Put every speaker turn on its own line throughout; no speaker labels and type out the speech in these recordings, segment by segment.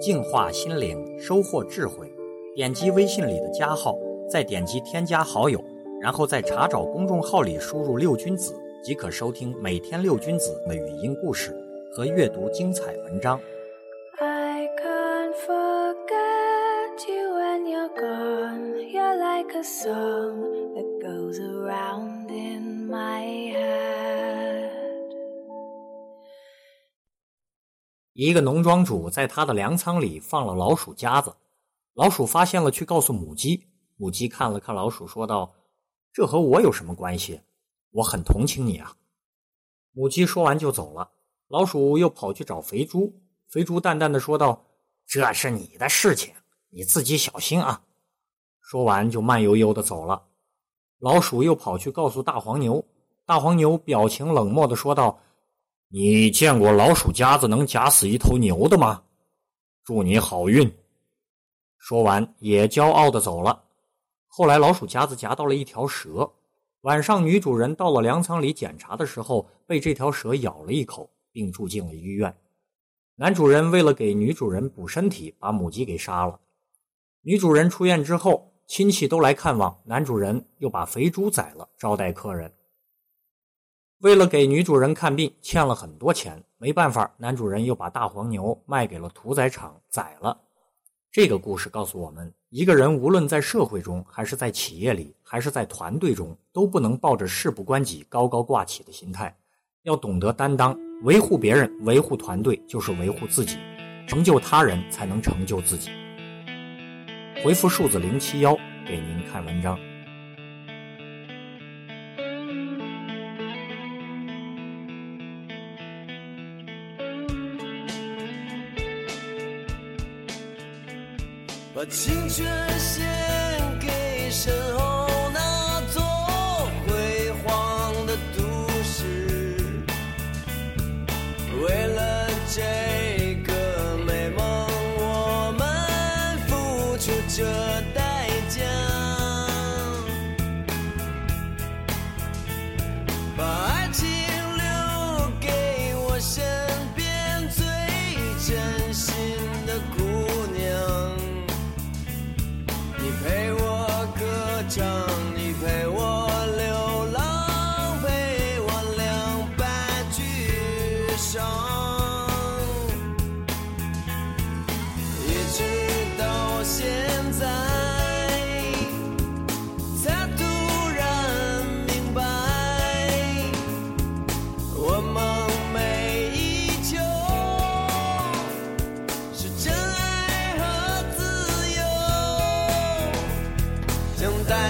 净化心灵，收获智慧。点击微信里的加号，再点击添加好友，然后在查找公众号里输入“六君子”，即可收听每天六君子的语音故事和阅读精彩文章。
I can't forget you when you're gone. You're like a song that goes around in my head.
一个农庄主在他的粮仓里放了老鼠夹子，老鼠发现了，去告诉母鸡。母鸡看了看老鼠，说道：“这和我有什么关系？我很同情你啊。”母鸡说完就走了。老鼠又跑去找肥猪，肥猪淡淡的说道：“这是你的事情，你自己小心啊。”说完就慢悠悠的走了。老鼠又跑去告诉大黄牛，大黄牛表情冷漠的说道。你见过老鼠夹子能夹死一头牛的吗？祝你好运。说完也骄傲的走了。后来老鼠夹子夹到了一条蛇，晚上女主人到了粮仓里检查的时候，被这条蛇咬了一口，并住进了医院。男主人为了给女主人补身体，把母鸡给杀了。女主人出院之后，亲戚都来看望，男主人又把肥猪宰了，招待客人。为了给女主人看病，欠了很多钱，没办法，男主人又把大黄牛卖给了屠宰场宰了。这个故事告诉我们，一个人无论在社会中，还是在企业里，还是在团队中，都不能抱着事不关己、高高挂起的心态，要懂得担当，维护别人、维护团队，就是维护自己，成就他人才能成就自己。回复数字零七幺给您看文章。
把青春献给身后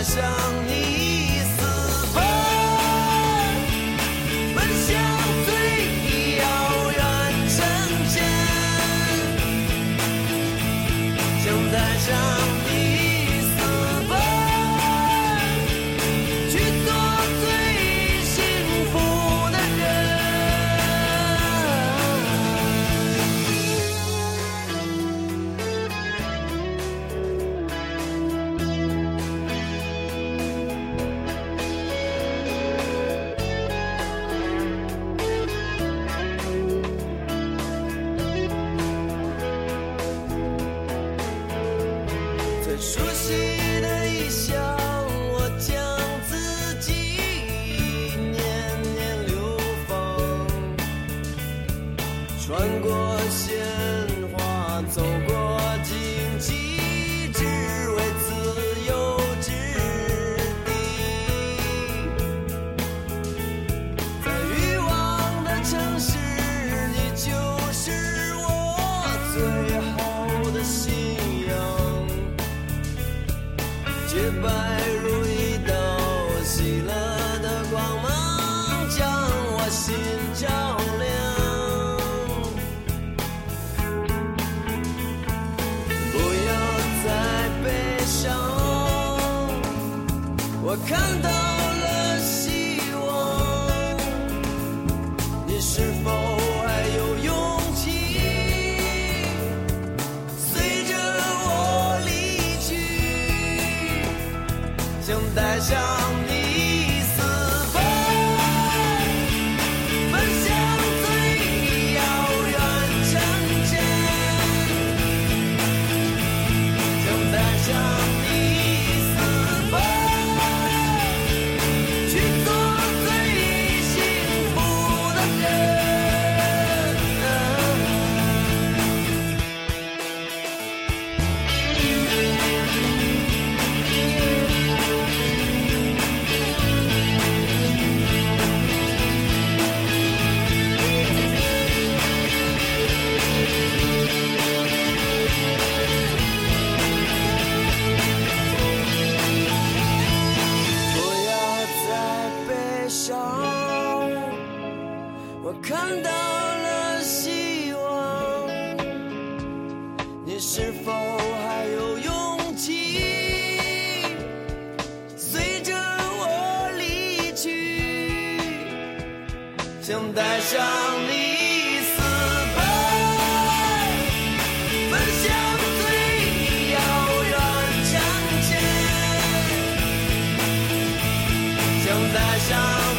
奔向你四方，奔向最遥远城天穿过鲜花，走过我看到了希望你是否还有勇气？随着我离去想带上你私奔奔向最遥远城镇想带上你我看到了希望，你是否还有勇气随着我离去？想带上你私奔，奔向最遥远疆界，想带上。